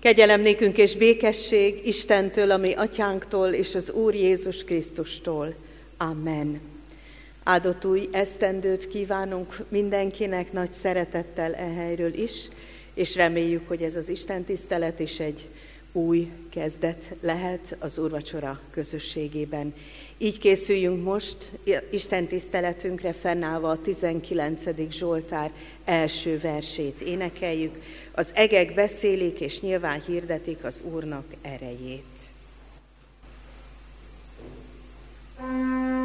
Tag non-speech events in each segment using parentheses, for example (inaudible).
Kegyelem nékünk és békesség Istentől, ami atyánktól és az Úr Jézus Krisztustól. Amen. Áldott új esztendőt kívánunk mindenkinek nagy szeretettel e helyről is, és reméljük, hogy ez az Isten tisztelet is egy új kezdet lehet az Úrvacsora közösségében. Így készüljünk most Isten tiszteletünkre fennállva a 19. Zsoltár első versét énekeljük. Az egek beszélik és nyilván hirdetik az Úrnak erejét. thank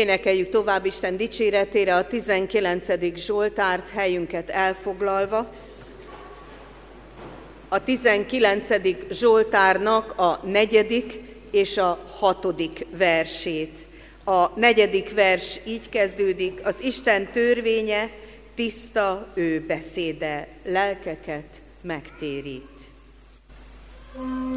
Énekeljük tovább Isten dicséretére a 19. Zsoltárt helyünket elfoglalva. A 19. Zsoltárnak a negyedik és a hatodik versét. A negyedik vers így kezdődik, az Isten törvénye, tiszta ő beszéde, lelkeket megtérít. Mm.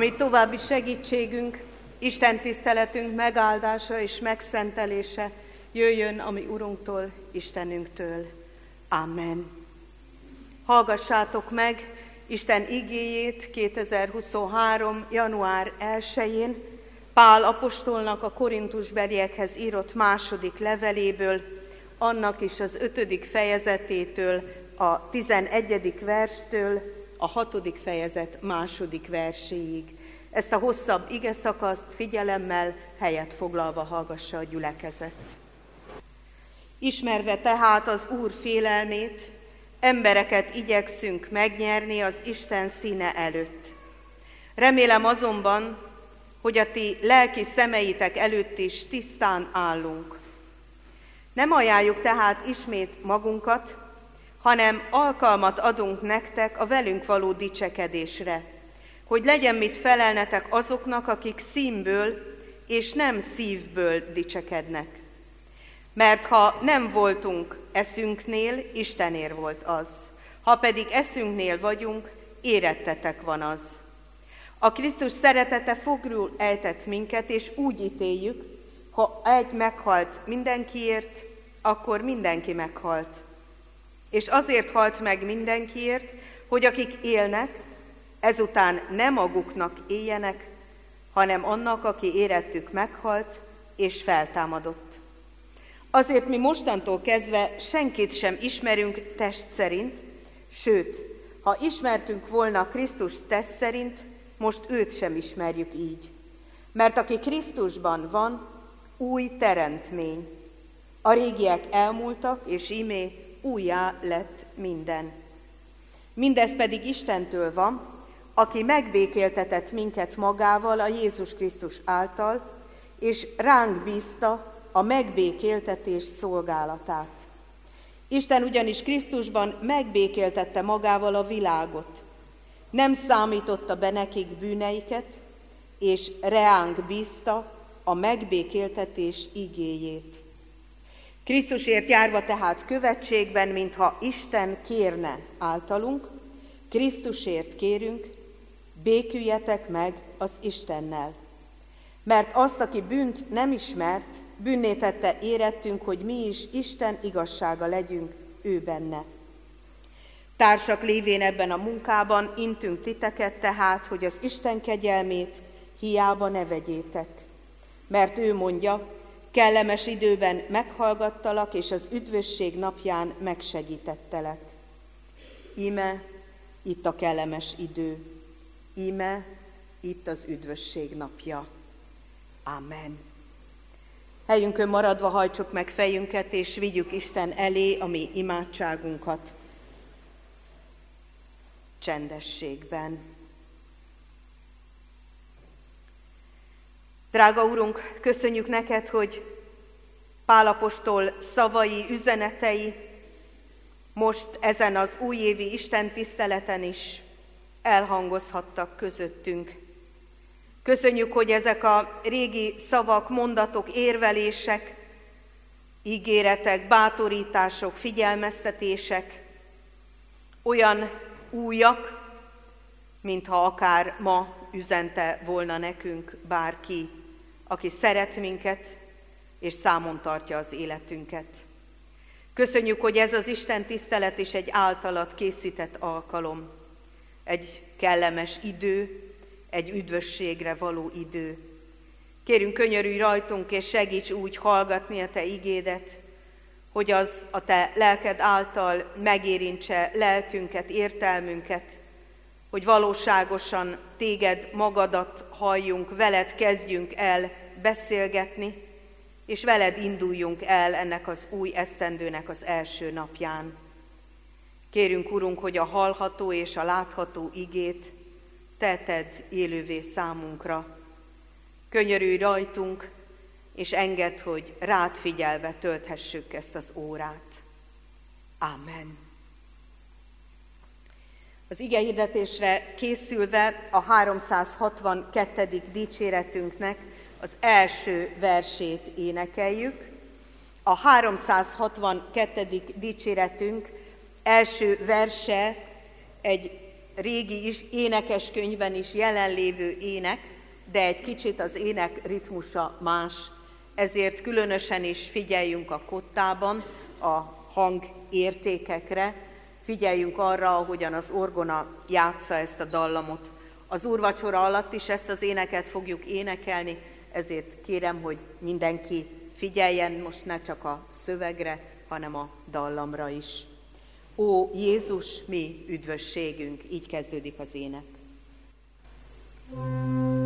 Ami további segítségünk, Isten tiszteletünk megáldása és megszentelése jöjjön a mi Urunktól, Istenünktől. Amen. Hallgassátok meg Isten igéjét 2023. január 1-én, Pál apostolnak a Korintusbeliekhez írott második leveléből, annak is az ötödik fejezetétől, a tizenegyedik verstől, a hatodik fejezet második verséig. Ezt a hosszabb ige szakaszt figyelemmel, helyet foglalva hallgassa a gyülekezet. Ismerve tehát az Úr félelmét, embereket igyekszünk megnyerni az Isten színe előtt. Remélem azonban, hogy a ti lelki szemeitek előtt is tisztán állunk. Nem ajánljuk tehát ismét magunkat, hanem alkalmat adunk nektek a velünk való dicsekedésre, hogy legyen mit felelnetek azoknak, akik színből és nem szívből dicsekednek. Mert ha nem voltunk eszünknél, Istenér volt az. Ha pedig eszünknél vagyunk, érettetek van az. A Krisztus szeretete fogról ejtett minket, és úgy ítéljük, ha egy meghalt mindenkiért, akkor mindenki meghalt. És azért halt meg mindenkiért, hogy akik élnek, ezután nem maguknak éljenek, hanem annak, aki érettük meghalt és feltámadott. Azért mi mostantól kezdve senkit sem ismerünk test szerint, sőt, ha ismertünk volna Krisztus test szerint, most őt sem ismerjük így. Mert aki Krisztusban van, új teremtmény. A régiek elmúltak, és imé újjá lett minden. Mindez pedig Istentől van, aki megbékéltetett minket magával a Jézus Krisztus által, és ránk bízta a megbékéltetés szolgálatát. Isten ugyanis Krisztusban megbékéltette magával a világot, nem számította be nekik bűneiket, és reánk bízta a megbékéltetés igéjét. Krisztusért járva tehát követségben, mintha Isten kérne általunk, Krisztusért kérünk, béküljetek meg az Istennel. Mert azt, aki bűnt nem ismert, bűnné tette érettünk, hogy mi is Isten igazsága legyünk ő benne. Társak lévén ebben a munkában intünk titeket tehát, hogy az Isten kegyelmét hiába ne vegyétek. Mert ő mondja, kellemes időben meghallgattalak, és az üdvösség napján megsegítettelek. Íme, itt a kellemes idő. Íme, itt az üdvösség napja. Amen. Helyünkön maradva hajtsuk meg fejünket, és vigyük Isten elé a mi imádságunkat. Csendességben. Drága Urunk, köszönjük neked, hogy Pálapostól szavai, üzenetei most ezen az újévi Isten tiszteleten is elhangozhattak közöttünk. Köszönjük, hogy ezek a régi szavak, mondatok, érvelések, ígéretek, bátorítások, figyelmeztetések olyan újak, mintha akár ma üzente volna nekünk bárki, aki szeret minket, és számon tartja az életünket. Köszönjük, hogy ez az Isten tisztelet is egy általat készített alkalom, egy kellemes idő, egy üdvösségre való idő. Kérünk, könyörülj rajtunk, és segíts úgy hallgatni a Te igédet, hogy az a Te lelked által megérintse lelkünket, értelmünket, hogy valóságosan Téged magadat halljunk, veled kezdjünk el beszélgetni, és veled induljunk el ennek az új esztendőnek az első napján. Kérünk, Urunk, hogy a hallható és a látható igét teted élővé számunkra. Könyörülj rajtunk, és engedd, hogy rád figyelve tölthessük ezt az órát. Amen. Az ige hirdetésre készülve a 362. dicséretünknek az első versét énekeljük. A 362. dicséretünk első verse egy régi is, énekeskönyvben is jelenlévő ének, de egy kicsit az ének ritmusa más, ezért különösen is figyeljünk a kottában a hangértékekre, figyeljünk arra, ahogyan az orgona játsza ezt a dallamot. Az úrvacsora alatt is ezt az éneket fogjuk énekelni, ezért kérem, hogy mindenki figyeljen most ne csak a szövegre, hanem a dallamra is. Ó Jézus, mi üdvösségünk, így kezdődik az ének. thank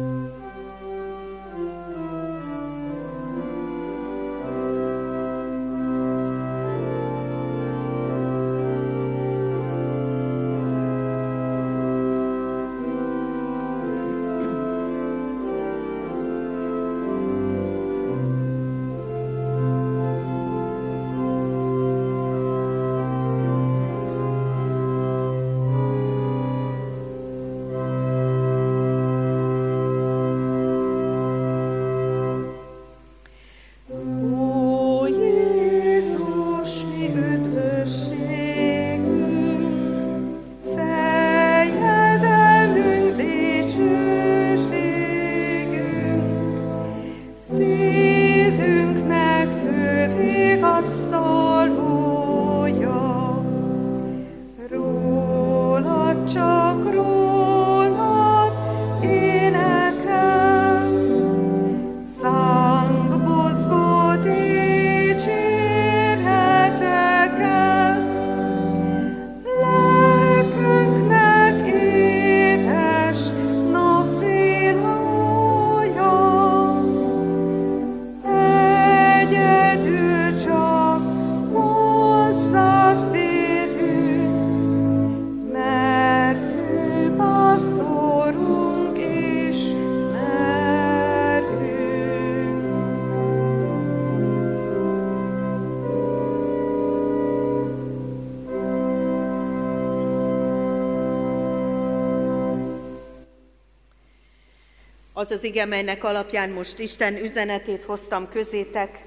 Az az ige, melynek alapján most Isten üzenetét hoztam közétek,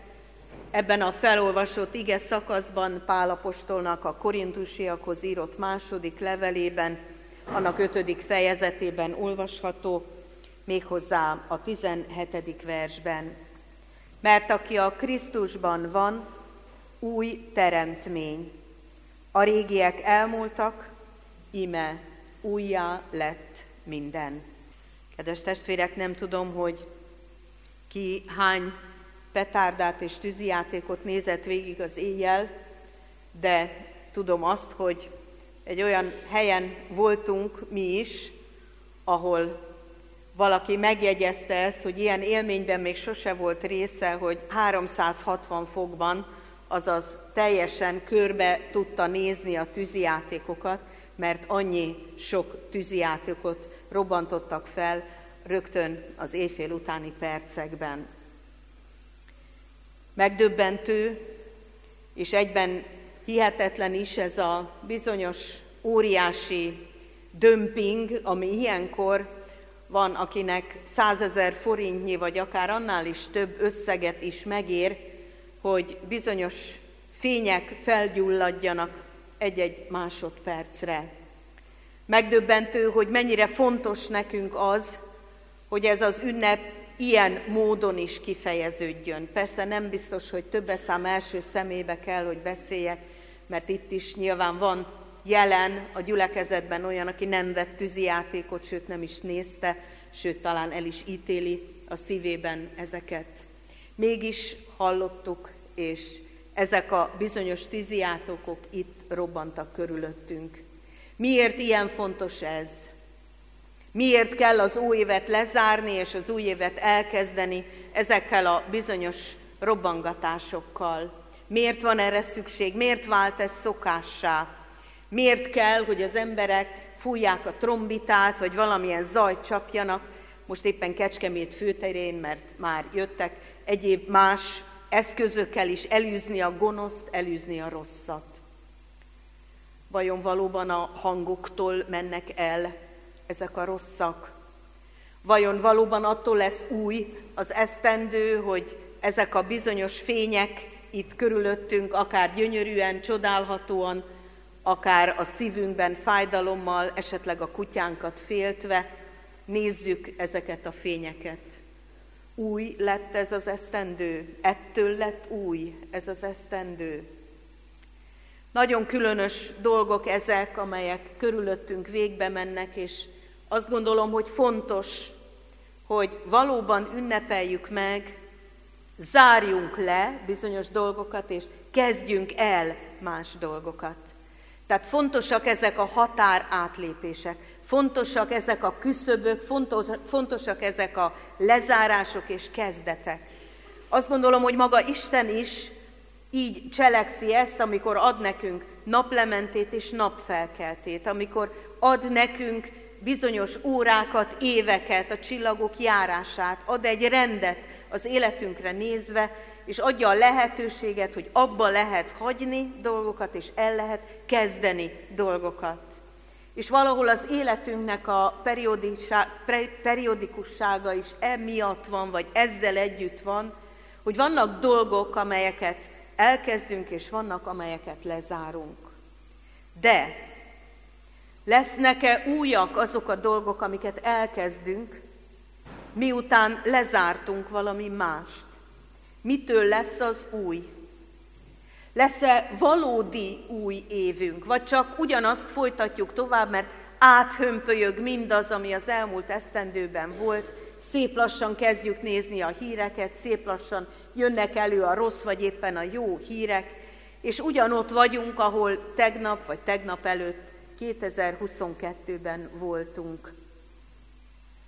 ebben a felolvasott ige szakaszban Pálapostolnak a korintusiakhoz írott második levelében, annak ötödik fejezetében olvasható, méghozzá a 17. versben. Mert aki a Krisztusban van, új teremtmény. A régiek elmúltak, ime újjá lett minden. Kedves testvérek, nem tudom, hogy ki hány petárdát és tűzijátékot nézett végig az éjjel, de tudom azt, hogy egy olyan helyen voltunk mi is, ahol valaki megjegyezte ezt, hogy ilyen élményben még sose volt része, hogy 360 fokban, azaz teljesen körbe tudta nézni a tűzijátékokat, mert annyi sok tűzijátékot robbantottak fel rögtön az éjfél utáni percekben. Megdöbbentő, és egyben hihetetlen is ez a bizonyos óriási dömping, ami ilyenkor van, akinek százezer forintnyi, vagy akár annál is több összeget is megér, hogy bizonyos fények felgyulladjanak egy-egy másodpercre. Megdöbbentő, hogy mennyire fontos nekünk az, hogy ez az ünnep ilyen módon is kifejeződjön. Persze nem biztos, hogy többes szám első szemébe kell, hogy beszéljek, mert itt is nyilván van jelen a gyülekezetben olyan, aki nem vett tűzijátékot, sőt nem is nézte, sőt talán el is ítéli a szívében ezeket. Mégis hallottuk, és ezek a bizonyos tűzijátékok itt robbantak körülöttünk. Miért ilyen fontos ez? Miért kell az új évet lezárni és az új évet elkezdeni ezekkel a bizonyos robbangatásokkal? Miért van erre szükség? Miért vált ez szokássá? Miért kell, hogy az emberek fújják a trombitát, vagy valamilyen zajt csapjanak? Most éppen Kecskemét főterén, mert már jöttek egyéb más eszközökkel is elűzni a gonoszt, elűzni a rosszat. Vajon valóban a hangoktól mennek el ezek a rosszak? Vajon valóban attól lesz új az esztendő, hogy ezek a bizonyos fények itt körülöttünk, akár gyönyörűen, csodálhatóan, akár a szívünkben fájdalommal, esetleg a kutyánkat féltve, nézzük ezeket a fényeket. Új lett ez az esztendő, ettől lett új ez az esztendő. Nagyon különös dolgok ezek, amelyek körülöttünk végbe mennek, és azt gondolom, hogy fontos, hogy valóban ünnepeljük meg, zárjunk le bizonyos dolgokat, és kezdjünk el más dolgokat. Tehát fontosak ezek a határ átlépések, fontosak ezek a küszöbök, fontos, fontosak ezek a lezárások és kezdetek. Azt gondolom, hogy maga Isten is így cselekszi ezt, amikor ad nekünk naplementét és napfelkeltét, amikor ad nekünk bizonyos órákat, éveket, a csillagok járását, ad egy rendet az életünkre nézve, és adja a lehetőséget, hogy abba lehet hagyni dolgokat, és el lehet kezdeni dolgokat. És valahol az életünknek a periódikussága is emiatt van, vagy ezzel együtt van, hogy vannak dolgok, amelyeket elkezdünk, és vannak, amelyeket lezárunk. De lesznek-e újak azok a dolgok, amiket elkezdünk, miután lezártunk valami mást? Mitől lesz az új? Lesz-e valódi új évünk, vagy csak ugyanazt folytatjuk tovább, mert áthömpölyög mindaz, ami az elmúlt esztendőben volt, szép lassan kezdjük nézni a híreket, szép lassan jönnek elő a rossz vagy éppen a jó hírek, és ugyanott vagyunk, ahol tegnap vagy tegnap előtt 2022-ben voltunk.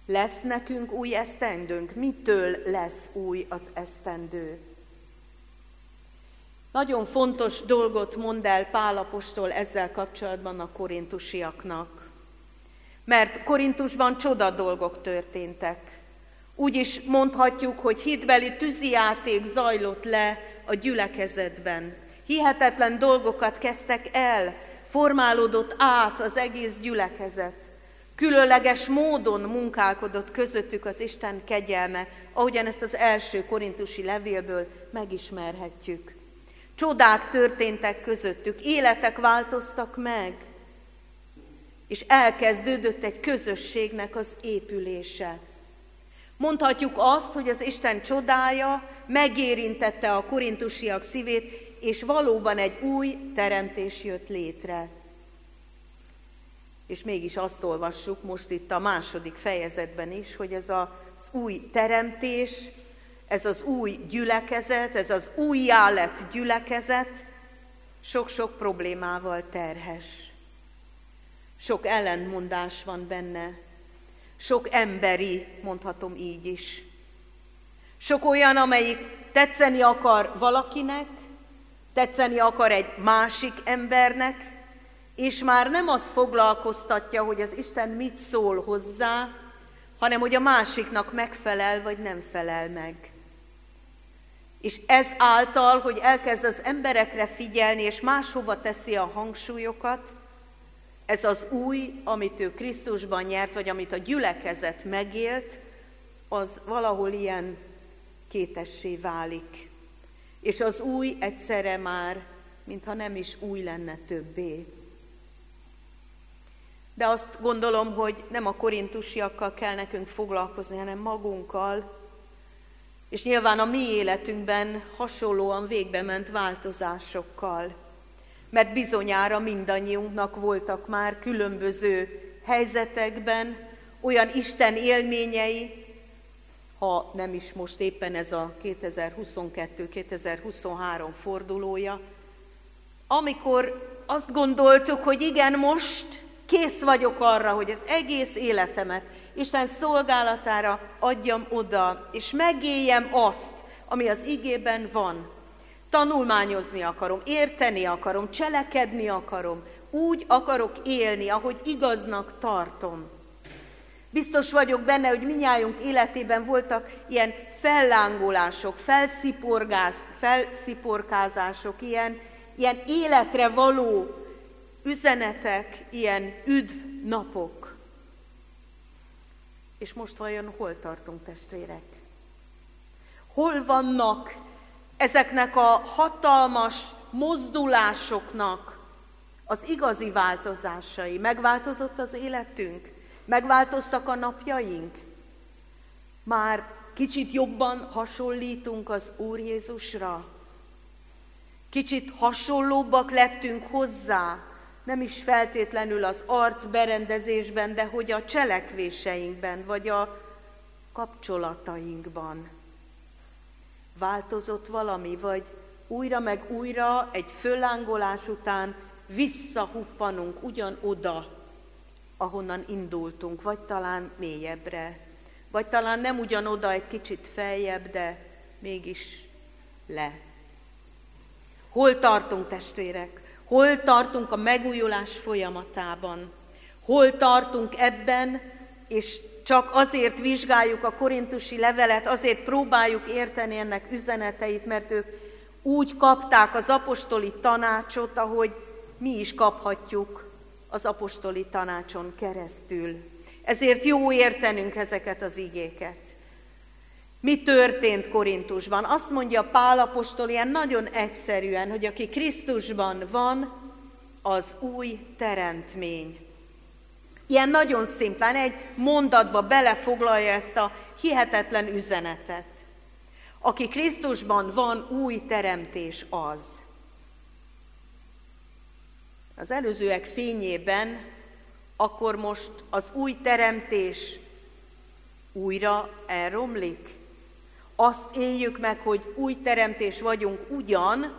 Lesz nekünk új esztendőnk? Mitől lesz új az esztendő? Nagyon fontos dolgot mond el Pálapostól ezzel kapcsolatban a korintusiaknak. Mert Korintusban csoda dolgok történtek. Úgy is mondhatjuk, hogy hitbeli tűzijáték zajlott le a gyülekezetben. Hihetetlen dolgokat kezdtek el, formálódott át az egész gyülekezet. Különleges módon munkálkodott közöttük az Isten kegyelme, ahogyan ezt az első korintusi levélből megismerhetjük. Csodák történtek közöttük, életek változtak meg, és elkezdődött egy közösségnek az épülése. Mondhatjuk azt, hogy az Isten csodája megérintette a korintusiak szívét, és valóban egy új teremtés jött létre. És mégis azt olvassuk most itt a második fejezetben is, hogy ez az új teremtés, ez az új gyülekezet, ez az újjá lett gyülekezet sok-sok problémával terhes. Sok ellentmondás van benne, sok emberi, mondhatom így is. Sok olyan, amelyik tetszeni akar valakinek, tetszeni akar egy másik embernek, és már nem az foglalkoztatja, hogy az Isten mit szól hozzá, hanem hogy a másiknak megfelel, vagy nem felel meg. És ez által, hogy elkezd az emberekre figyelni, és máshova teszi a hangsúlyokat, ez az új, amit ő Krisztusban nyert, vagy amit a gyülekezet megélt, az valahol ilyen kétessé válik. És az új egyszerre már, mintha nem is új lenne többé. De azt gondolom, hogy nem a korintusiakkal kell nekünk foglalkozni, hanem magunkkal, és nyilván a mi életünkben hasonlóan végbe ment változásokkal mert bizonyára mindannyiunknak voltak már különböző helyzetekben olyan Isten élményei, ha nem is most éppen ez a 2022-2023 fordulója, amikor azt gondoltuk, hogy igen, most kész vagyok arra, hogy az egész életemet Isten szolgálatára adjam oda, és megéljem azt, ami az igében van, Tanulmányozni akarom, érteni akarom, cselekedni akarom, úgy akarok élni, ahogy igaznak tartom. Biztos vagyok benne, hogy minnyájunk életében voltak ilyen fellángolások, felsziporkázások, ilyen, ilyen életre való üzenetek, ilyen üdv napok. És most vajon hol tartunk, testvérek? Hol vannak ezeknek a hatalmas mozdulásoknak az igazi változásai. Megváltozott az életünk? Megváltoztak a napjaink? Már kicsit jobban hasonlítunk az Úr Jézusra? Kicsit hasonlóbbak lettünk hozzá, nem is feltétlenül az arc berendezésben, de hogy a cselekvéseinkben, vagy a kapcsolatainkban. Változott valami, vagy újra meg újra egy föllángolás után visszahuppanunk ugyanoda, ahonnan indultunk, vagy talán mélyebbre, vagy talán nem ugyanoda, egy kicsit feljebb, de mégis le. Hol tartunk, testvérek? Hol tartunk a megújulás folyamatában? Hol tartunk ebben, és csak azért vizsgáljuk a korintusi levelet, azért próbáljuk érteni ennek üzeneteit, mert ők úgy kapták az apostoli tanácsot, ahogy mi is kaphatjuk az apostoli tanácson keresztül. Ezért jó értenünk ezeket az igéket. Mi történt Korintusban? Azt mondja Pál apostol ilyen nagyon egyszerűen, hogy aki Krisztusban van, az új teremtmény. Ilyen nagyon szimplán, egy mondatba belefoglalja ezt a hihetetlen üzenetet. Aki Krisztusban van, új teremtés az. Az előzőek fényében akkor most az új teremtés újra elromlik? Azt éljük meg, hogy új teremtés vagyunk ugyan,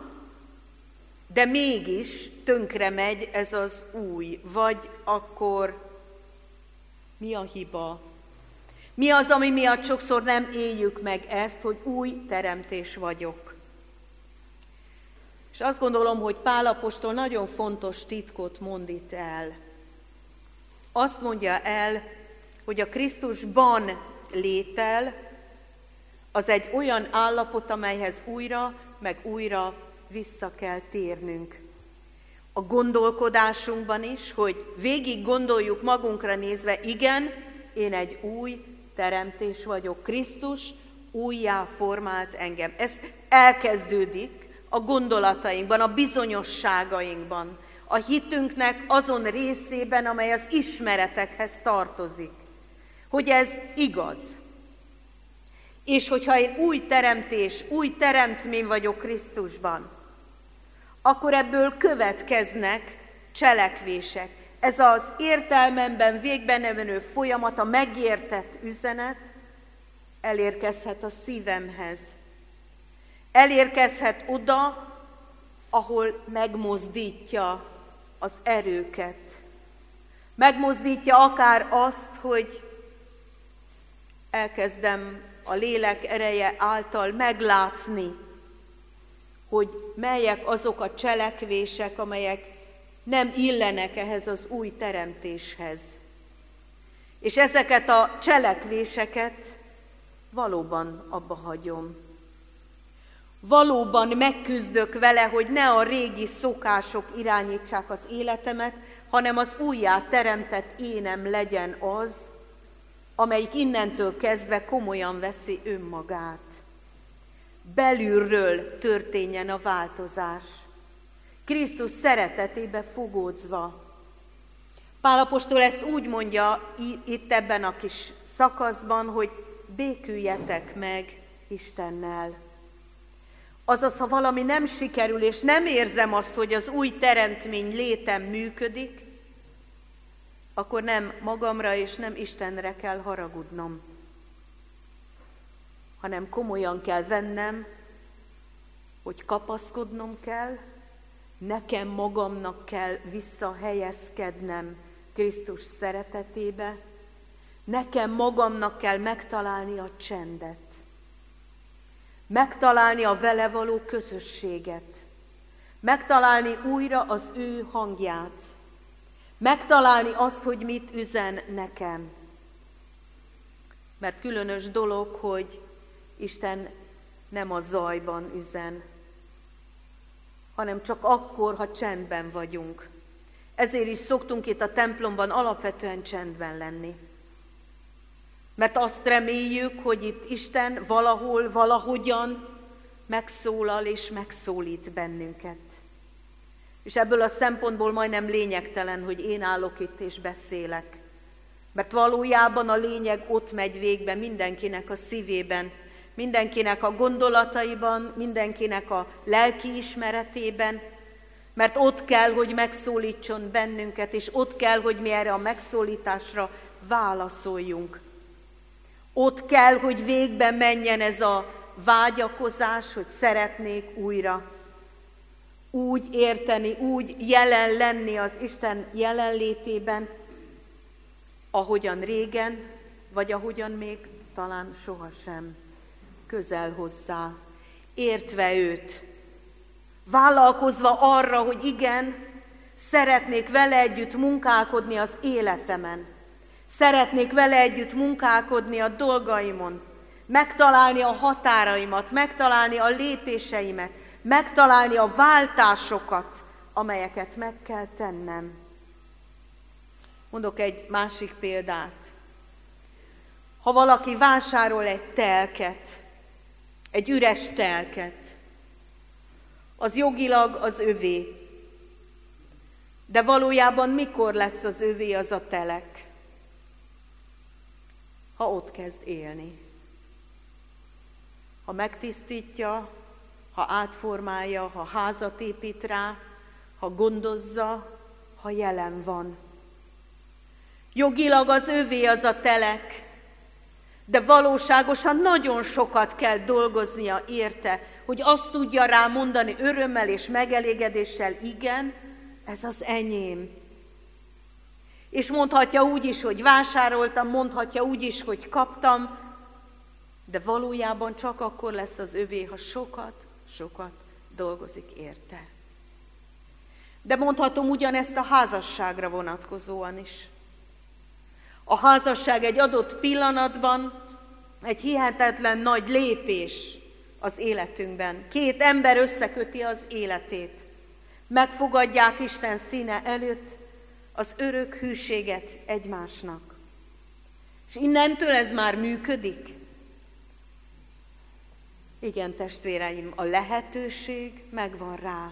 de mégis tönkre megy ez az új, vagy akkor mi a hiba? Mi az, ami miatt sokszor nem éljük meg ezt, hogy új teremtés vagyok? És azt gondolom, hogy Pál apostol nagyon fontos titkot mond itt el. Azt mondja el, hogy a Krisztusban létel, az egy olyan állapot, amelyhez újra, meg újra vissza kell térnünk. A gondolkodásunkban is, hogy végig gondoljuk magunkra nézve, igen, én egy új teremtés vagyok. Krisztus újjá formált engem. Ez elkezdődik a gondolatainkban, a bizonyosságainkban, a hitünknek azon részében, amely az ismeretekhez tartozik. Hogy ez igaz. És hogyha én új teremtés, új teremtmény vagyok Krisztusban, akkor ebből következnek cselekvések. Ez az értelmemben végben nevenő folyamat, a megértett üzenet elérkezhet a szívemhez. Elérkezhet oda, ahol megmozdítja az erőket. Megmozdítja akár azt, hogy elkezdem a lélek ereje által meglátni, hogy melyek azok a cselekvések, amelyek nem illenek ehhez az új teremtéshez. És ezeket a cselekvéseket valóban abba hagyom. Valóban megküzdök vele, hogy ne a régi szokások irányítsák az életemet, hanem az újjá teremtett énem legyen az, amelyik innentől kezdve komolyan veszi önmagát belülről történjen a változás. Krisztus szeretetébe fogódzva. Pálapostól ezt úgy mondja itt ebben a kis szakaszban, hogy béküljetek meg Istennel. Azaz, ha valami nem sikerül, és nem érzem azt, hogy az új teremtmény létem működik, akkor nem magamra és nem Istenre kell haragudnom hanem komolyan kell vennem, hogy kapaszkodnom kell, nekem magamnak kell visszahelyezkednem Krisztus szeretetébe, nekem magamnak kell megtalálni a csendet, megtalálni a vele való közösséget, megtalálni újra az ő hangját, megtalálni azt, hogy mit üzen nekem. Mert különös dolog, hogy Isten nem a zajban üzen, hanem csak akkor, ha csendben vagyunk. Ezért is szoktunk itt a templomban alapvetően csendben lenni. Mert azt reméljük, hogy itt Isten valahol, valahogyan megszólal és megszólít bennünket. És ebből a szempontból majdnem lényegtelen, hogy én állok itt és beszélek. Mert valójában a lényeg ott megy végbe mindenkinek a szívében, mindenkinek a gondolataiban, mindenkinek a lelki ismeretében, mert ott kell, hogy megszólítson bennünket, és ott kell, hogy mi erre a megszólításra válaszoljunk. Ott kell, hogy végbe menjen ez a vágyakozás, hogy szeretnék újra úgy érteni, úgy jelen lenni az Isten jelenlétében, ahogyan régen, vagy ahogyan még talán sohasem közel hozzá, értve őt, vállalkozva arra, hogy igen, szeretnék vele együtt munkálkodni az életemen, szeretnék vele együtt munkálkodni a dolgaimon, megtalálni a határaimat, megtalálni a lépéseimet, megtalálni a váltásokat, amelyeket meg kell tennem. Mondok egy másik példát. Ha valaki vásárol egy telket, egy üres telket, az jogilag az övé. De valójában mikor lesz az övé az a telek? Ha ott kezd élni. Ha megtisztítja, ha átformálja, ha házat épít rá, ha gondozza, ha jelen van. Jogilag az övé az a telek, de valóságosan nagyon sokat kell dolgoznia érte, hogy azt tudja rá mondani örömmel és megelégedéssel, igen, ez az enyém. És mondhatja úgy is, hogy vásároltam, mondhatja úgy is, hogy kaptam, de valójában csak akkor lesz az övé, ha sokat, sokat dolgozik érte. De mondhatom ugyanezt a házasságra vonatkozóan is. A házasság egy adott pillanatban egy hihetetlen nagy lépés az életünkben. Két ember összeköti az életét. Megfogadják Isten színe előtt az örök hűséget egymásnak. És innentől ez már működik. Igen, testvéreim, a lehetőség megvan rá.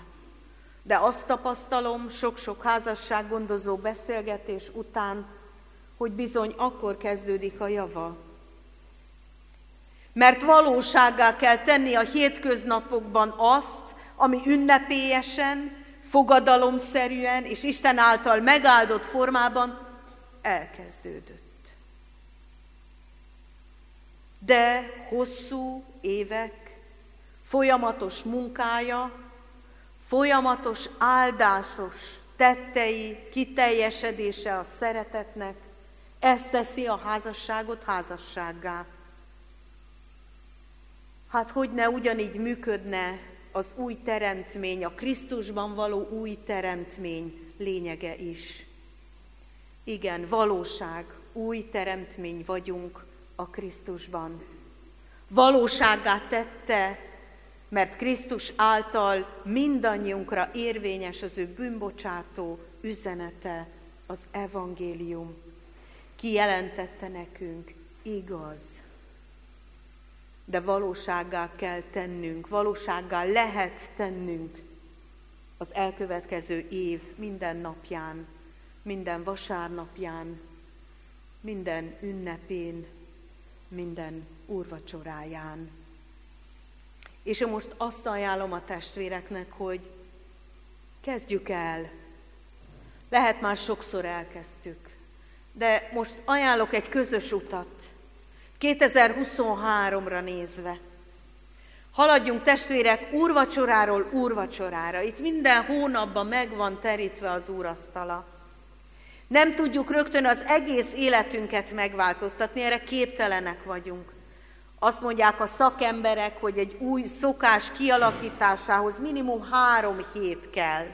De azt tapasztalom sok-sok házassággondozó beszélgetés után, hogy bizony akkor kezdődik a java. Mert valóságá kell tenni a hétköznapokban azt, ami ünnepélyesen, fogadalomszerűen és Isten által megáldott formában elkezdődött. De hosszú évek, folyamatos munkája, folyamatos áldásos tettei kiteljesedése a szeretetnek, ez teszi a házasságot házassággá. Hát hogy ne ugyanígy működne az új teremtmény, a Krisztusban való új teremtmény lényege is. Igen, valóság, új teremtmény vagyunk a Krisztusban. Valóságá tette, mert Krisztus által mindannyiunkra érvényes az ő bűnbocsátó üzenete, az evangélium kijelentette nekünk, igaz. De valósággá kell tennünk, valósággá lehet tennünk az elkövetkező év minden napján, minden vasárnapján, minden ünnepén, minden úrvacsoráján. És én most azt ajánlom a testvéreknek, hogy kezdjük el. Lehet már sokszor elkezdtük de most ajánlok egy közös utat, 2023-ra nézve. Haladjunk testvérek úrvacsoráról úrvacsorára. Itt minden hónapban meg van terítve az úrasztala. Nem tudjuk rögtön az egész életünket megváltoztatni, erre képtelenek vagyunk. Azt mondják a szakemberek, hogy egy új szokás kialakításához minimum három hét kell.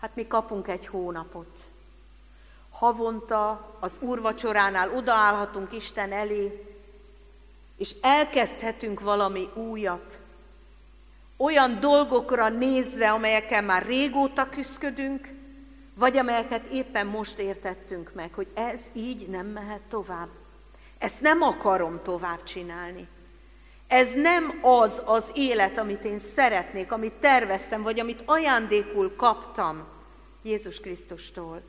Hát mi kapunk egy hónapot havonta az úrvacsoránál odaállhatunk Isten elé, és elkezdhetünk valami újat. Olyan dolgokra nézve, amelyekkel már régóta küzdködünk, vagy amelyeket éppen most értettünk meg, hogy ez így nem mehet tovább. Ezt nem akarom tovább csinálni. Ez nem az az élet, amit én szeretnék, amit terveztem, vagy amit ajándékul kaptam Jézus Krisztustól.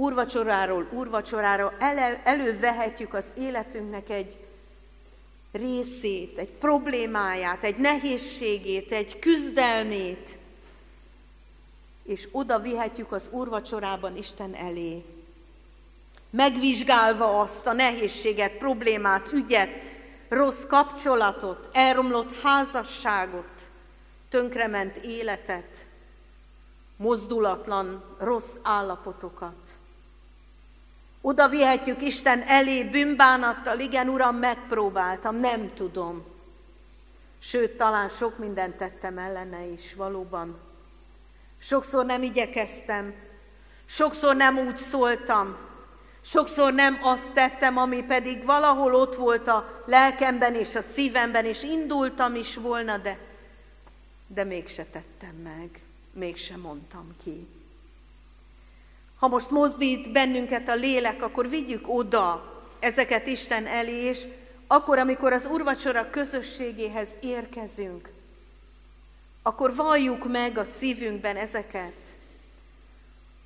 Úrvacsoráról úrvacsorára ele, elővehetjük az életünknek egy részét, egy problémáját, egy nehézségét, egy küzdelmét, és oda vihetjük az úrvacsorában Isten elé. Megvizsgálva azt a nehézséget, problémát, ügyet, rossz kapcsolatot, elromlott házasságot, tönkrement életet, mozdulatlan rossz állapotokat. Oda vihetjük Isten elé bűnbánattal, igen, Uram, megpróbáltam, nem tudom. Sőt, talán sok mindent tettem ellene is, valóban. Sokszor nem igyekeztem, sokszor nem úgy szóltam, sokszor nem azt tettem, ami pedig valahol ott volt a lelkemben és a szívemben, és indultam is volna, de, de mégse tettem meg, mégse mondtam ki. Ha most mozdít bennünket a lélek, akkor vigyük oda ezeket Isten elé, és akkor, amikor az urvacsora közösségéhez érkezünk, akkor valljuk meg a szívünkben ezeket,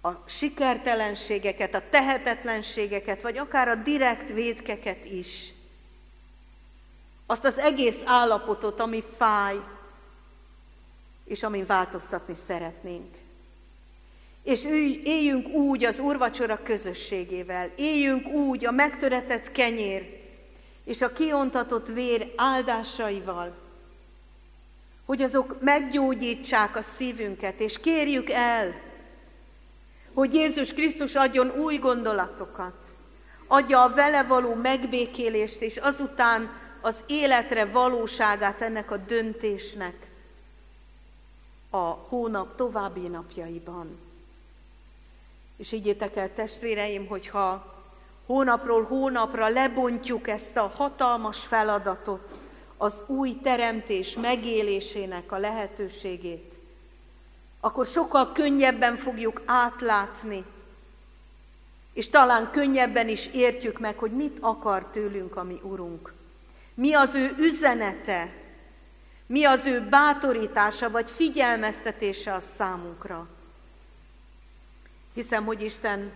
a sikertelenségeket, a tehetetlenségeket, vagy akár a direkt védkeket is. Azt az egész állapotot, ami fáj, és amin változtatni szeretnénk. És éljünk úgy az úrvacsora közösségével, éljünk úgy a megtöretett kenyér és a kiontatott vér áldásaival, hogy azok meggyógyítsák a szívünket, és kérjük el, hogy Jézus Krisztus adjon új gondolatokat, adja a vele való megbékélést, és azután az életre valóságát ennek a döntésnek a hónap további napjaiban. És higgyétek el, testvéreim, hogyha hónapról hónapra lebontjuk ezt a hatalmas feladatot, az új teremtés megélésének a lehetőségét, akkor sokkal könnyebben fogjuk átlátni, és talán könnyebben is értjük meg, hogy mit akar tőlünk a mi Urunk. Mi az ő üzenete, mi az ő bátorítása vagy figyelmeztetése a számunkra. Hiszem, hogy Isten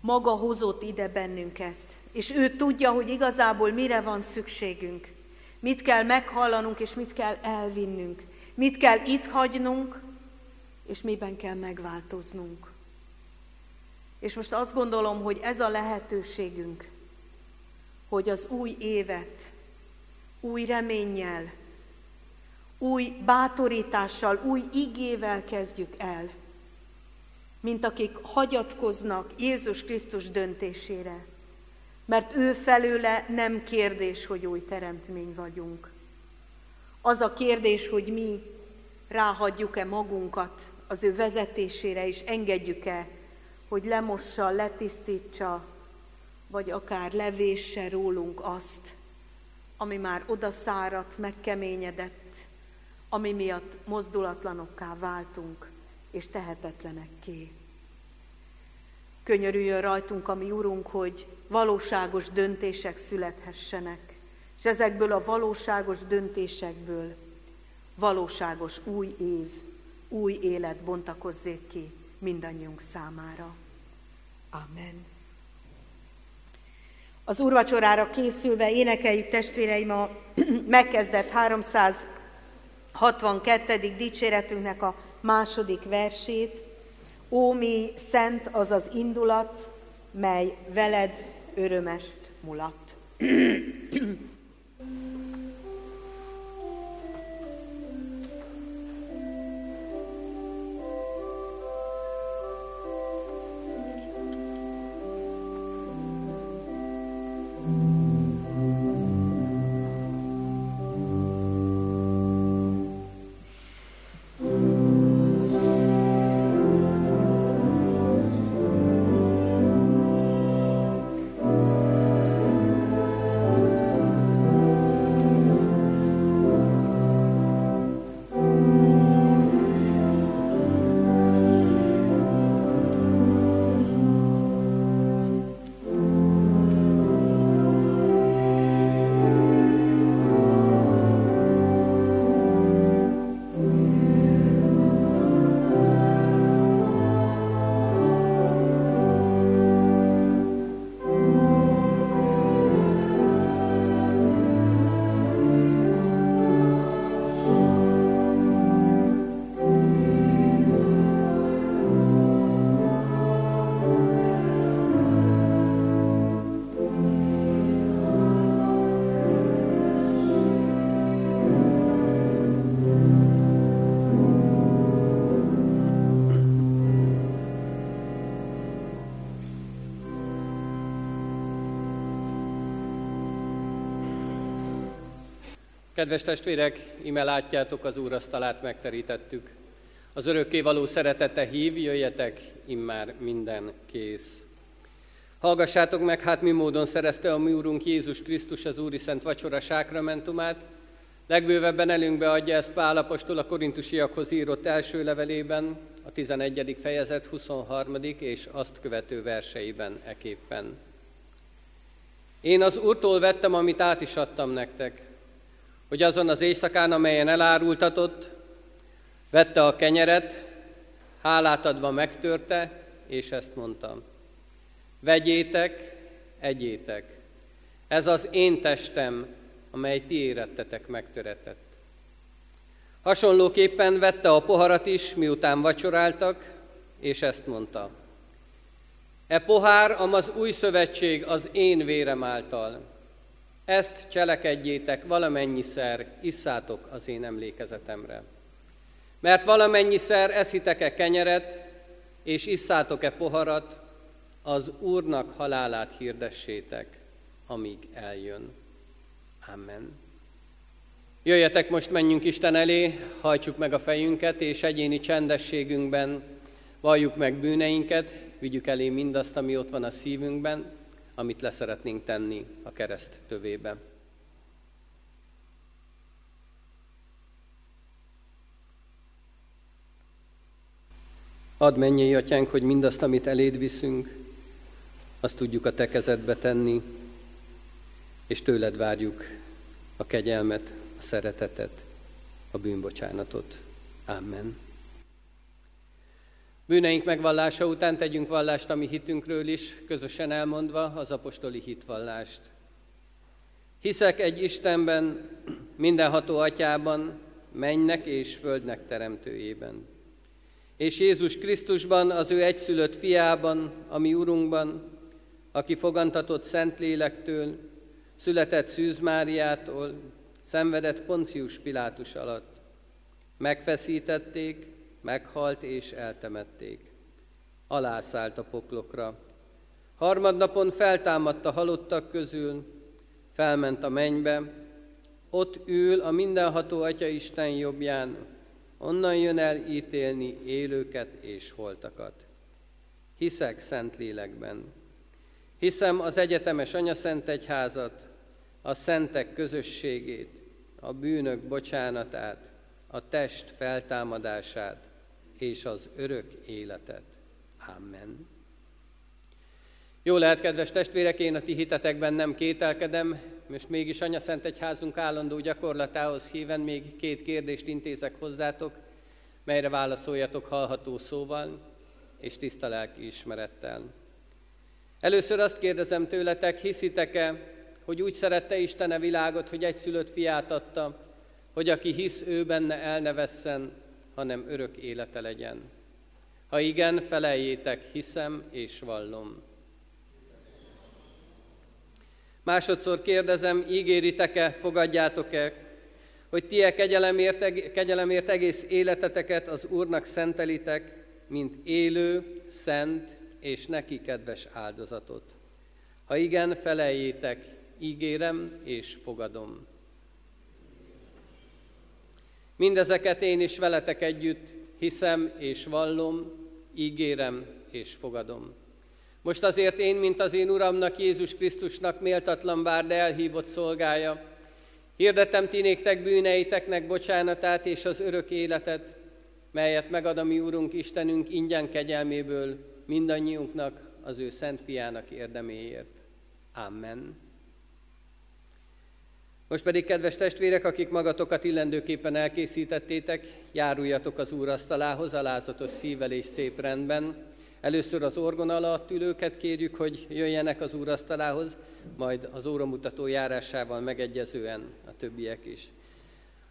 maga hozott ide bennünket, és ő tudja, hogy igazából mire van szükségünk, mit kell meghallanunk, és mit kell elvinnünk, mit kell itt hagynunk, és miben kell megváltoznunk. És most azt gondolom, hogy ez a lehetőségünk, hogy az új évet új reménnyel, új bátorítással, új igével kezdjük el mint akik hagyatkoznak Jézus Krisztus döntésére, mert ő felőle nem kérdés, hogy új teremtmény vagyunk. Az a kérdés, hogy mi ráhagyjuk-e magunkat az ő vezetésére, és engedjük-e, hogy lemossa, letisztítsa, vagy akár levésse rólunk azt, ami már odaszáradt, megkeményedett, ami miatt mozdulatlanokká váltunk és tehetetlenekké. Könyörüljön rajtunk a mi Urunk, hogy valóságos döntések születhessenek, és ezekből a valóságos döntésekből valóságos új év, új élet bontakozzék ki mindannyiunk számára. Amen. Az úrvacsorára készülve énekeljük testvéreim a (clears throat) megkezdett 362. dicséretünknek a második versét, Ó mi szent az az indulat, mely veled örömest mulat. (clears throat) Kedves testvérek, ime látjátok, az úrasztalát megterítettük. Az örökké való szeretete hív, jöjjetek, immár minden kész. Hallgassátok meg, hát mi módon szerezte a mi Úrunk Jézus Krisztus az Úri Szent Vacsora sákramentumát. Legbővebben elünkbe adja ezt Pál Apostol a korintusiakhoz írott első levelében, a 11. fejezet 23. és azt követő verseiben eképpen. Én az Úrtól vettem, amit át is adtam nektek, hogy azon az éjszakán, amelyen elárultatott, vette a kenyeret, hálát adva megtörte, és ezt mondtam. Vegyétek, egyétek. Ez az én testem, amely ti érettetek megtöretett. Hasonlóképpen vette a poharat is, miután vacsoráltak, és ezt mondta. E pohár, amaz új szövetség az én vérem által. Ezt cselekedjétek valamennyiszer, isszátok az én emlékezetemre. Mert valamennyiszer eszitek-e kenyeret, és isszátok-e poharat, az Úrnak halálát hirdessétek, amíg eljön. Amen. Jöjjetek most, menjünk Isten elé, hajtsuk meg a fejünket, és egyéni csendességünkben valljuk meg bűneinket, vigyük elé mindazt, ami ott van a szívünkben, amit leszeretnénk tenni a kereszt tövébe. Add mennyi, atyánk, hogy mindazt, amit eléd viszünk, azt tudjuk a te kezedbe tenni, és tőled várjuk a kegyelmet, a szeretetet, a bűnbocsánatot. Amen. Bűneink megvallása után tegyünk vallást a mi hitünkről is, közösen elmondva az apostoli hitvallást. Hiszek egy Istenben, mindenható atyában, mennek és földnek teremtőjében. És Jézus Krisztusban, az ő egyszülött fiában, ami Urunkban, aki fogantatott Szentlélektől, született Szűz Máriától, szenvedett Poncius Pilátus alatt. Megfeszítették, meghalt és eltemették. Alászállt a poklokra. Harmadnapon feltámadt a halottak közül, felment a mennybe, ott ül a mindenható Atya Isten jobbján, onnan jön el ítélni élőket és holtakat. Hiszek szent lélekben. Hiszem az egyetemes Szent Egyházat, a szentek közösségét, a bűnök bocsánatát, a test feltámadását és az örök életet. Amen. Jó lehet, kedves testvérek, én a ti hitetekben nem kételkedem, most mégis Anya Szent Egyházunk állandó gyakorlatához híven még két kérdést intézek hozzátok, melyre válaszoljatok hallható szóval és tiszta lelki ismerettel. Először azt kérdezem tőletek, hiszitek-e, hogy úgy szerette Isten a világot, hogy egy szülött fiát adta, hogy aki hisz ő benne el ne vesszen, hanem örök élete legyen. Ha igen, feleljétek, hiszem és vallom. Másodszor kérdezem, ígéritek-e, fogadjátok-e, hogy ti kegyelemért, kegyelemért egész életeteket az Úrnak szentelitek, mint élő, szent és neki kedves áldozatot. Ha igen, feleljétek, ígérem és fogadom. Mindezeket én is veletek együtt hiszem és vallom, ígérem és fogadom. Most azért én, mint az én Uramnak, Jézus Krisztusnak méltatlan bár, de elhívott szolgája, hirdetem ti néktek bűneiteknek bocsánatát és az örök életet, melyet megad a mi Úrunk Istenünk ingyen kegyelméből mindannyiunknak az ő szent fiának érdeméért. Amen. Most pedig, kedves testvérek, akik magatokat illendőképpen elkészítettétek, járuljatok az Úr asztalához alázatos szívvel és szép rendben. Először az orgon alatt ülőket kérjük, hogy jöjjenek az Úr asztalához, majd az óramutató járásával megegyezően a többiek is.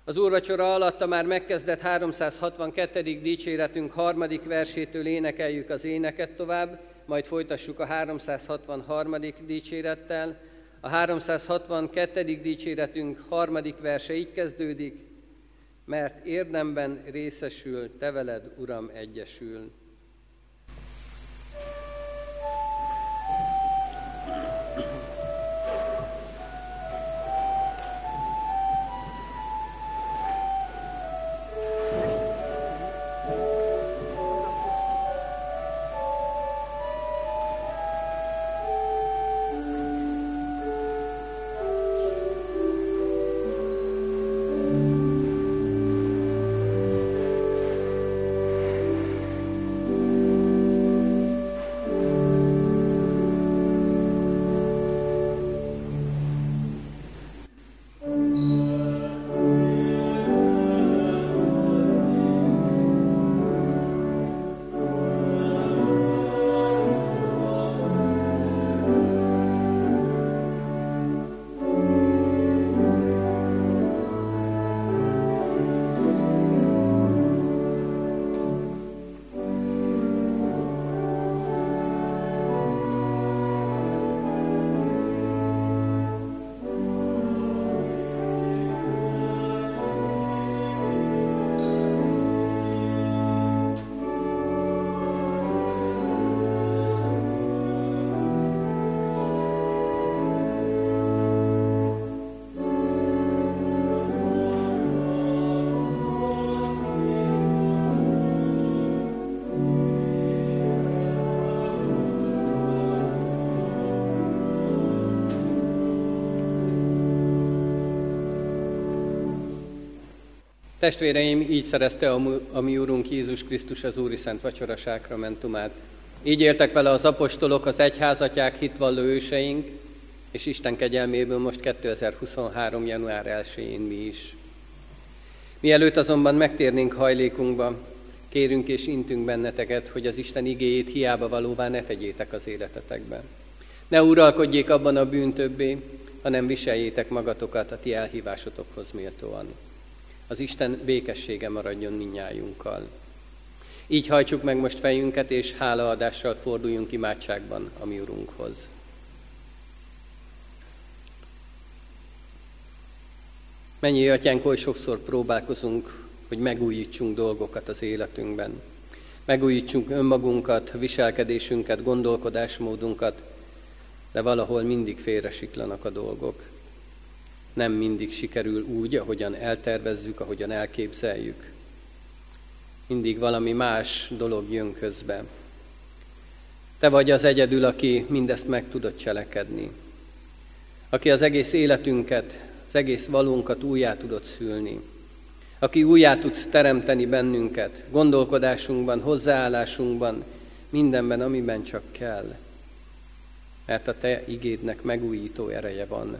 Az úrvacsora alatt a már megkezdett 362. dicséretünk harmadik versétől énekeljük az éneket tovább, majd folytassuk a 363. dicsérettel, a 362. dicséretünk harmadik verse így kezdődik, mert érdemben részesül, te veled, Uram, egyesül. Testvéreim, így szerezte a mi Úrunk Jézus Krisztus az Úri Szent Vacsora sákramentumát. Így éltek vele az apostolok, az egyházatják, hitvalló őseink, és Isten kegyelméből most 2023. január 1-én mi is. Mielőtt azonban megtérnénk hajlékunkba, kérünk és intünk benneteket, hogy az Isten igéjét hiába valóvá ne tegyétek az életetekben. Ne uralkodjék abban a bűn többé, hanem viseljétek magatokat a ti elhívásotokhoz méltóan. Az Isten békessége maradjon minnyájunkkal. Így hajtsuk meg most fejünket, és hálaadással forduljunk imádságban a mi Urunkhoz. Mennyi atyánk, oly sokszor próbálkozunk, hogy megújítsunk dolgokat az életünkben. Megújítsunk önmagunkat, viselkedésünket, gondolkodásmódunkat, de valahol mindig félresiklanak a dolgok. Nem mindig sikerül úgy, ahogyan eltervezzük, ahogyan elképzeljük. Mindig valami más dolog jön közbe. Te vagy az egyedül, aki mindezt meg tudod cselekedni. Aki az egész életünket, az egész valónkat újjá tudod szülni. Aki újjá tudsz teremteni bennünket, gondolkodásunkban, hozzáállásunkban, mindenben, amiben csak kell mert a Te igédnek megújító ereje van.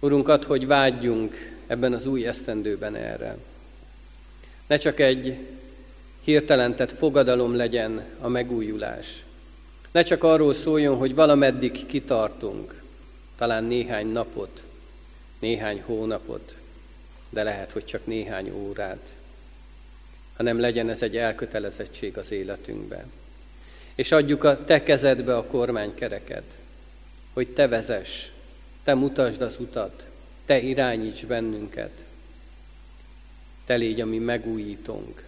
Urunk, add, hogy vágyjunk ebben az új esztendőben erre. Ne csak egy hirtelentett fogadalom legyen a megújulás. Ne csak arról szóljon, hogy valameddig kitartunk, talán néhány napot, néhány hónapot, de lehet, hogy csak néhány órát, hanem legyen ez egy elkötelezettség az életünkben és adjuk a te kezedbe a kormánykereket, hogy te vezess, te mutasd az utat, te irányíts bennünket, te légy a mi megújítónk.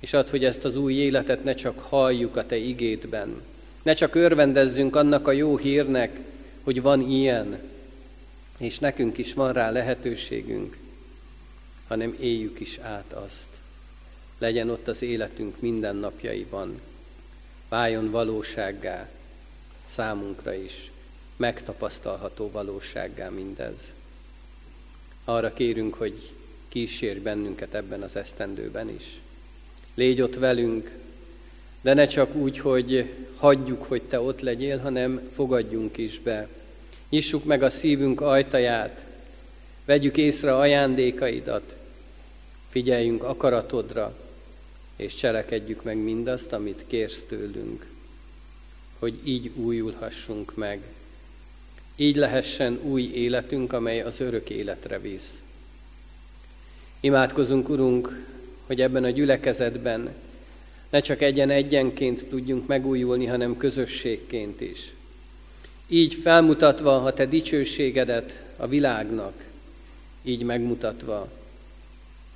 És add, hogy ezt az új életet ne csak halljuk a te igédben, ne csak örvendezzünk annak a jó hírnek, hogy van ilyen, és nekünk is van rá lehetőségünk, hanem éljük is át azt. Legyen ott az életünk minden napjaiban váljon valósággá számunkra is, megtapasztalható valósággá mindez. Arra kérünk, hogy kísérj bennünket ebben az esztendőben is. Légy ott velünk, de ne csak úgy, hogy hagyjuk, hogy Te ott legyél, hanem fogadjunk is be. Nyissuk meg a szívünk ajtaját, vegyük észre ajándékaidat, figyeljünk akaratodra, és cselekedjük meg mindazt, amit kérsz tőlünk, hogy így újulhassunk meg. Így lehessen új életünk, amely az örök életre visz. Imádkozunk, Urunk, hogy ebben a gyülekezetben ne csak egyen-egyenként tudjunk megújulni, hanem közösségként is. Így felmutatva a Te dicsőségedet a világnak, így megmutatva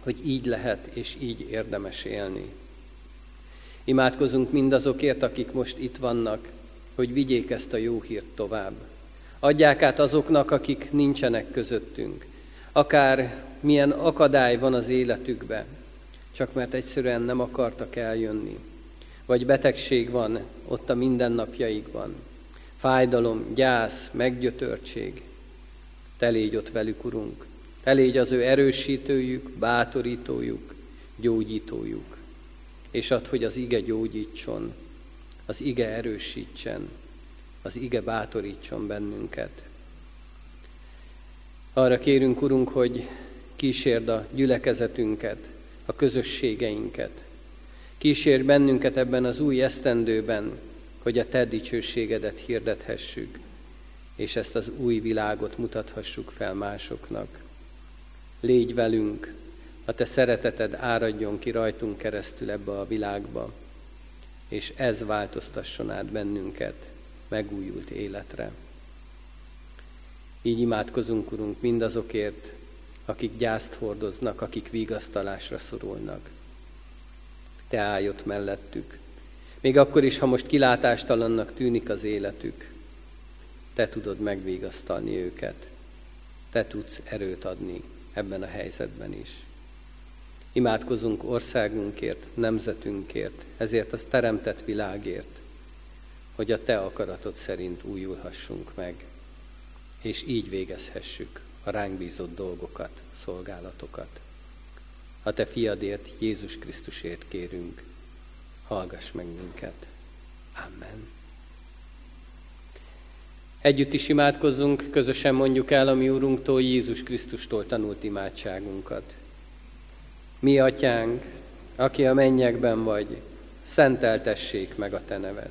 hogy így lehet és így érdemes élni. Imádkozunk mindazokért, akik most itt vannak, hogy vigyék ezt a jó hírt tovább. Adják át azoknak, akik nincsenek közöttünk. Akár milyen akadály van az életükbe, csak mert egyszerűen nem akartak eljönni. Vagy betegség van ott a mindennapjaikban. Fájdalom, gyász, meggyötörtség. Te légy ott velük, Urunk. Te légy az ő erősítőjük, bátorítójuk, gyógyítójuk. És add, hogy az ige gyógyítson, az ige erősítsen, az ige bátorítson bennünket. Arra kérünk, Urunk, hogy kísérd a gyülekezetünket, a közösségeinket. Kísérd bennünket ebben az új esztendőben, hogy a Te dicsőségedet hirdethessük, és ezt az új világot mutathassuk fel másoknak. Légy velünk, a Te szereteted áradjon ki rajtunk keresztül ebbe a világba, és ez változtasson át bennünket megújult életre. Így imádkozunk, Urunk, mindazokért, akik gyászt hordoznak, akik vigasztalásra szorulnak. Te állj ott mellettük. Még akkor is, ha most kilátástalannak tűnik az életük, Te tudod megvigasztalni őket. Te tudsz erőt adni ebben a helyzetben is. Imádkozunk országunkért, nemzetünkért, ezért az teremtett világért, hogy a Te akaratod szerint újulhassunk meg, és így végezhessük a ránk bízott dolgokat, szolgálatokat. A Te fiadért, Jézus Krisztusért kérünk, hallgass meg minket. Amen. Együtt is imádkozzunk, közösen mondjuk el a mi Úrunktól, Jézus Krisztustól tanult imádságunkat. Mi, Atyánk, aki a mennyekben vagy, szenteltessék meg a Te neved.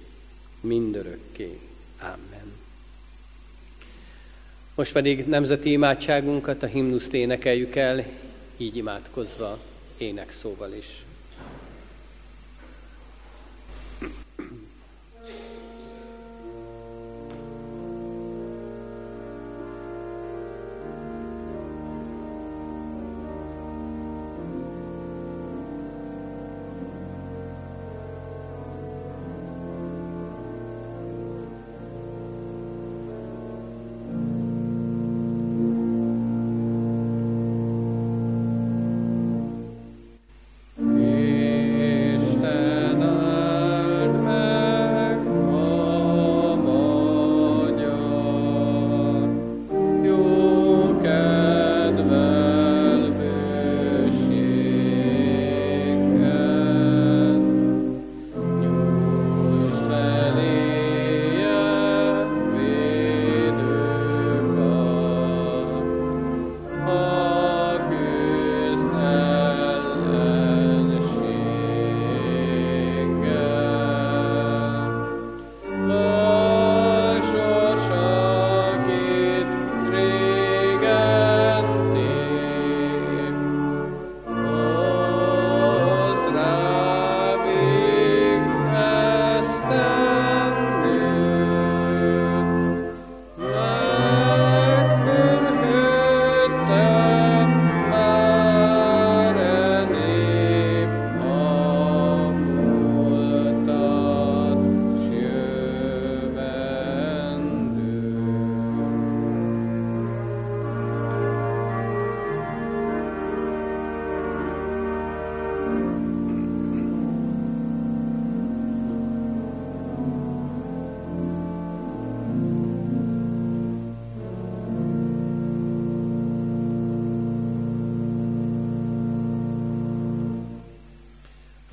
Mindörökké. Amen. Most pedig nemzeti imádságunkat, a himnuszt énekeljük el, így imádkozva, énekszóval is.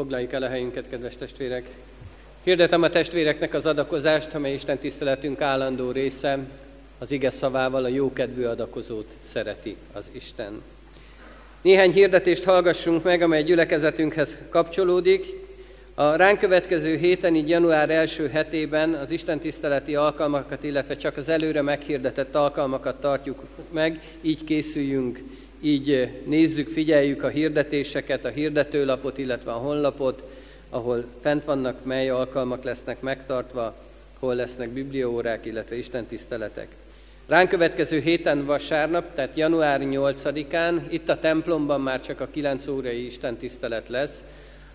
Foglaljuk el a helyünket, kedves testvérek. Hirdetem a testvéreknek az adakozást, amely Isten tiszteletünk állandó része, az ige szavával a jókedvű adakozót szereti az Isten. Néhány hirdetést hallgassunk meg, amely gyülekezetünkhez kapcsolódik. A ránk következő héten, így január első hetében az Isten tiszteleti alkalmakat, illetve csak az előre meghirdetett alkalmakat tartjuk meg, így készüljünk így nézzük, figyeljük a hirdetéseket, a hirdetőlapot, illetve a honlapot, ahol fent vannak, mely alkalmak lesznek megtartva, hol lesznek bibliaórák, illetve istentiszteletek. Ránk következő héten vasárnap, tehát január 8-án, itt a templomban már csak a 9 órai istentisztelet lesz.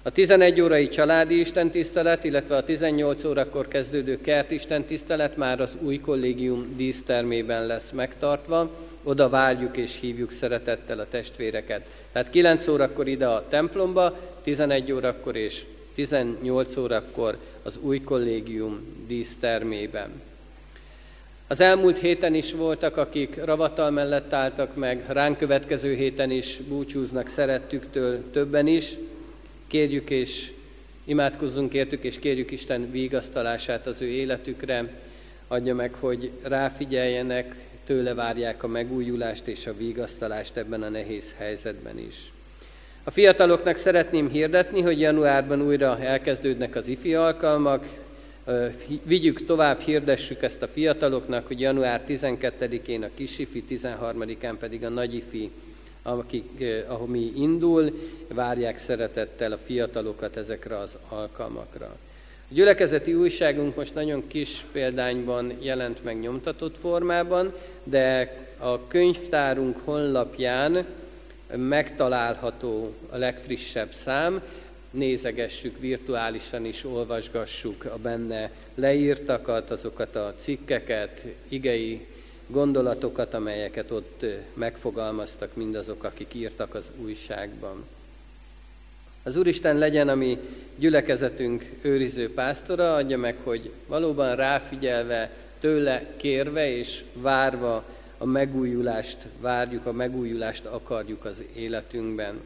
A 11 órai családi istentisztelet, illetve a 18 órakor kezdődő kert istentisztelet már az új kollégium dísztermében lesz megtartva oda várjuk és hívjuk szeretettel a testvéreket. Tehát 9 órakor ide a templomba, 11 órakor és 18 órakor az új kollégium dísztermében. Az elmúlt héten is voltak, akik ravatal mellett álltak meg, ránk következő héten is búcsúznak szerettüktől többen is. Kérjük és imádkozzunk értük, és kérjük Isten vigasztalását az ő életükre, adja meg, hogy ráfigyeljenek, tőle várják a megújulást és a vigasztalást ebben a nehéz helyzetben is. A fiataloknak szeretném hirdetni, hogy januárban újra elkezdődnek az ifi alkalmak, vigyük tovább, hirdessük ezt a fiataloknak, hogy január 12-én a kisifi, 13-án pedig a nagyifi, akik, ahol mi indul, várják szeretettel a fiatalokat ezekre az alkalmakra. A gyülekezeti újságunk most nagyon kis példányban jelent meg nyomtatott formában, de a könyvtárunk honlapján megtalálható a legfrissebb szám, nézegessük virtuálisan is, olvasgassuk a benne leírtakat, azokat a cikkeket, igei gondolatokat, amelyeket ott megfogalmaztak mindazok, akik írtak az újságban. Az Úristen legyen a mi gyülekezetünk őriző pásztora, adja meg, hogy valóban ráfigyelve, tőle kérve és várva a megújulást várjuk, a megújulást akarjuk az életünkben.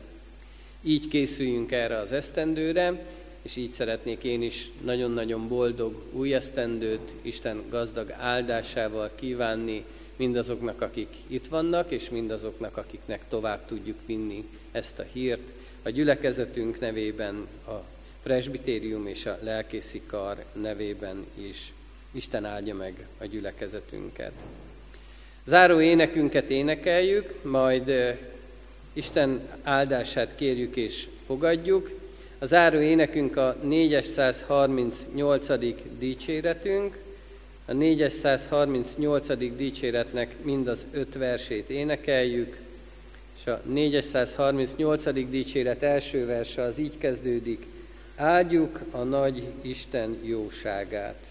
Így készüljünk erre az esztendőre, és így szeretnék én is nagyon-nagyon boldog új esztendőt, Isten gazdag áldásával kívánni mindazoknak, akik itt vannak, és mindazoknak, akiknek tovább tudjuk vinni ezt a hírt. A gyülekezetünk nevében, a presbitérium és a lelkészi kar nevében is. Isten áldja meg a gyülekezetünket. Záró énekünket énekeljük, majd Isten áldását kérjük és fogadjuk. A záró énekünk a 438. dicséretünk. A 438. dicséretnek mind az öt versét énekeljük, a 438. dicséret első verse az így kezdődik, áldjuk a nagy Isten jóságát.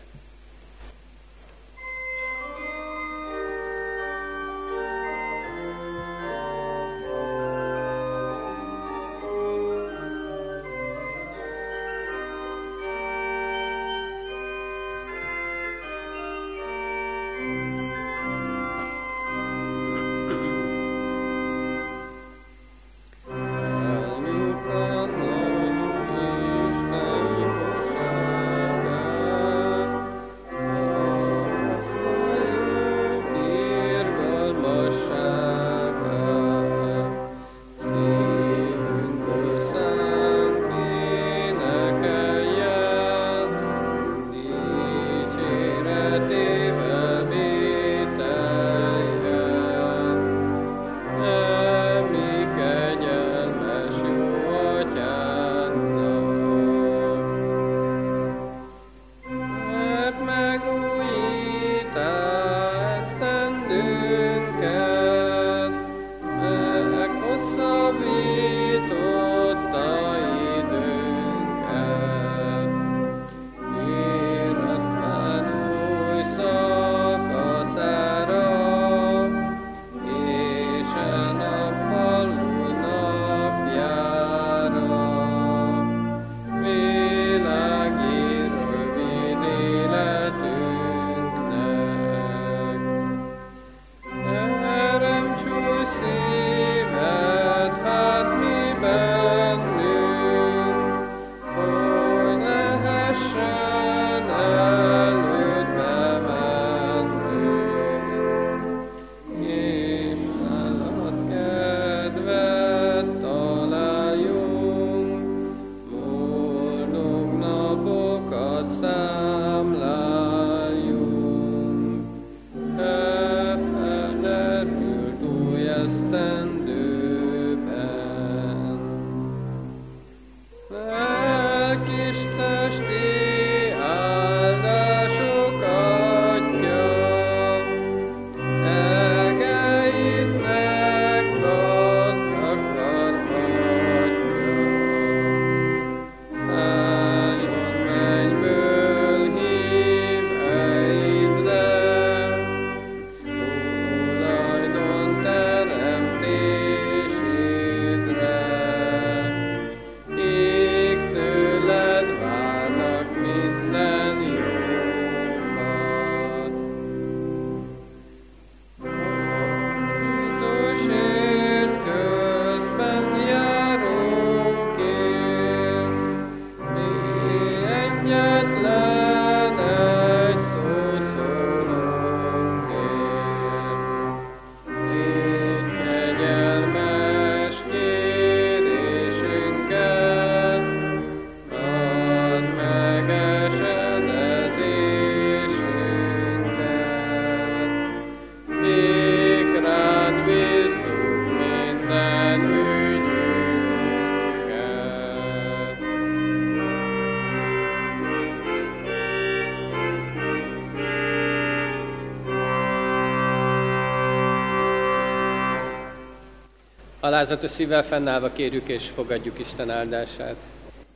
Alázatos szívvel fennállva kérjük és fogadjuk Isten áldását.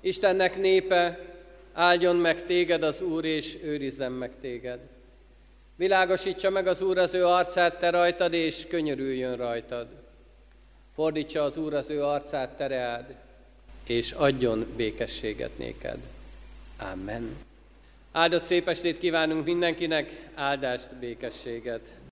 Istennek népe, áldjon meg téged az Úr, és őrizzen meg téged. Világosítsa meg az Úr az ő arcát te rajtad, és könyörüljön rajtad. Fordítsa az Úr az ő arcát tereád, és adjon békességet néked. Amen. Áldott szép estét kívánunk mindenkinek, áldást, békességet.